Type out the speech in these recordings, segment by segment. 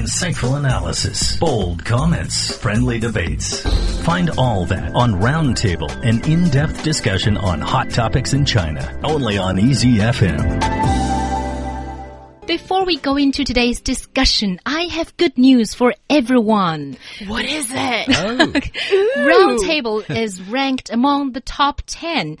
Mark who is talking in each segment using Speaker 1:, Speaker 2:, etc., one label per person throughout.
Speaker 1: insightful analysis, bold comments, friendly debates. Find all that on Roundtable, an in-depth discussion on hot topics in China, only on Easy FM.
Speaker 2: Before we go into today's discussion, I have good news for everyone.
Speaker 3: What is it? Oh.
Speaker 2: Roundtable is ranked among the top 10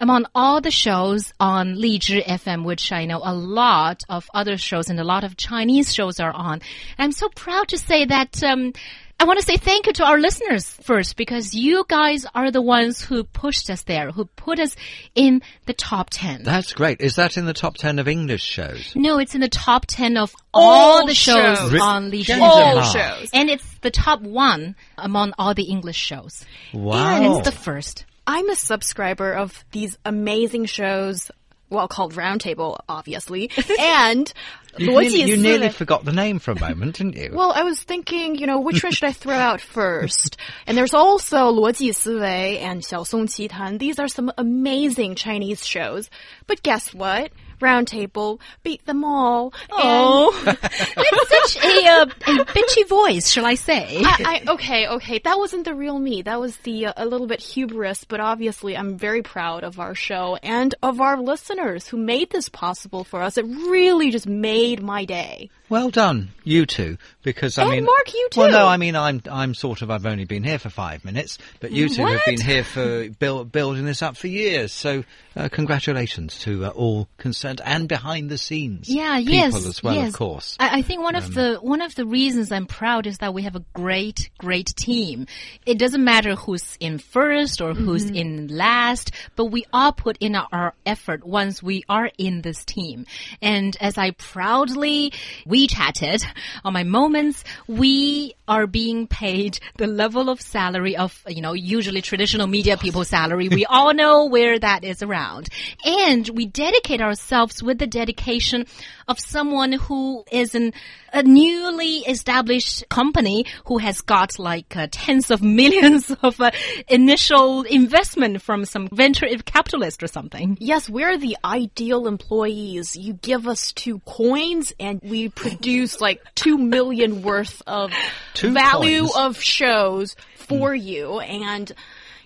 Speaker 2: among all the shows on Lizhi FM, which I know a lot of other shows and a lot of Chinese shows are on. I'm so proud to say that um, I want to say thank you to our listeners first because you guys are the ones who pushed us there, who put us in the top 10.
Speaker 4: That's great. Is that in the top 10 of English shows?
Speaker 2: no, it's in the top 10 of all,
Speaker 3: All
Speaker 2: the shows,
Speaker 3: shows.
Speaker 2: on Lizhi
Speaker 3: All shows.
Speaker 2: And it's the top one among all the English shows.
Speaker 4: Wow.
Speaker 2: And it's the first.
Speaker 3: I'm a subscriber of these amazing shows, well, called Roundtable, obviously, and
Speaker 4: you, nearly, you nearly, forgot the name for a moment, didn't you?
Speaker 3: Well, I was thinking, you know, which one should I throw out first? and there's also 逻辑思维 and 晓松奇谈. These are some amazing Chinese shows. But guess what? Roundtable beat them all.
Speaker 2: Oh, it's such a uh, a bitchy voice, shall I say?
Speaker 3: I, I, okay, okay, that wasn't the real me. That was the uh, a little bit hubris, but obviously I'm very proud of our show and of our listeners who made this possible for us. It really just made my day.
Speaker 4: Well done, you two, because I
Speaker 3: And
Speaker 4: mean,
Speaker 3: Mark, you too.
Speaker 4: Well, no, I mean, I'm I'm sort of I've only been here for five minutes, but you two have been here for build, building this up for years. So, uh, congratulations to uh, all concerned and behind the scenes.
Speaker 2: Yeah,
Speaker 4: people
Speaker 2: yes,
Speaker 4: as well,
Speaker 2: yes.
Speaker 4: of course.
Speaker 2: I, I think one of the one of the reasons I'm proud is that we have a great, great team. It doesn't matter who's in first or who's mm-hmm. in last, but we all put in our, our effort once we are in this team. And as I proudly we chatted on my moments, we are being paid the level of salary of you know usually traditional media people's salary. We all know where that is around, and we dedicate ourselves with the dedication of someone who is an, a newly established company who has got like uh, tens of millions of uh, initial investment from some venture capitalist or something.
Speaker 3: Yes, we're the ideal employees. You give us two coins and we produce like two million worth of
Speaker 4: Two
Speaker 3: value
Speaker 4: coins?
Speaker 3: of shows for you. And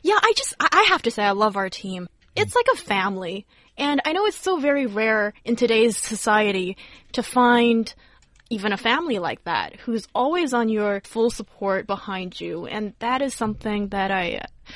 Speaker 3: yeah, I just, I I have to say, I love our team. It's like a family. And I know it's so very rare in today's society to find even a family like that who's always on your full support behind you. And that is something that I, uh,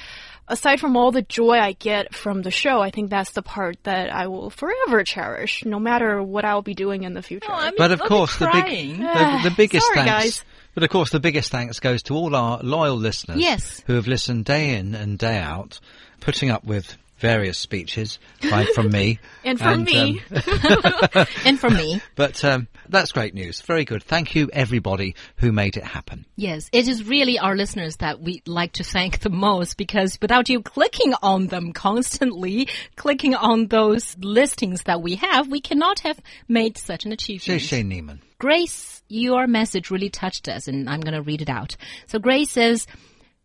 Speaker 3: aside from all the joy I get from the show, I think that's the part that I will forever cherish, no matter what I'll be doing in the future.
Speaker 4: But of course, the big, the, the biggest
Speaker 3: Sorry,
Speaker 4: thanks.
Speaker 3: guys.
Speaker 4: But of course, the biggest thanks goes to all our loyal listeners.
Speaker 2: Yes.
Speaker 4: Who have listened day in and day out, putting up with various speeches right from me
Speaker 3: And from me.
Speaker 4: um,
Speaker 2: and for me,
Speaker 4: but um, that's great news. Very good. Thank you, everybody who made it happen.
Speaker 2: Yes, it is really our listeners that we like to thank the most because without you clicking on them constantly, clicking on those listings that we have, we cannot have made such an achievement.
Speaker 4: Shay Neiman.
Speaker 2: Grace, your message really touched us, and I'm going to read it out. So Grace says,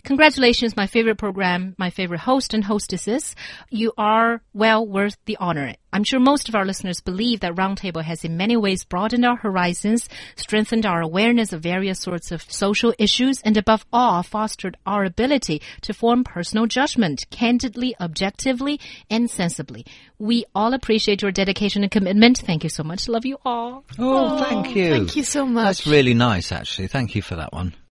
Speaker 2: Congratulations, my favorite program, my favorite host and hostesses. You are well worth the honor. I'm sure most of our listeners believe that Roundtable has in many ways broadened our horizons, strengthened our awareness of various sorts of social issues, and above all, fostered our ability to form personal judgment candidly, objectively, and sensibly. We all appreciate your dedication and commitment. Thank you so much. Love you all.
Speaker 4: Oh, thank you.
Speaker 3: Thank you so much.
Speaker 4: That's really nice, actually. Thank you for that one.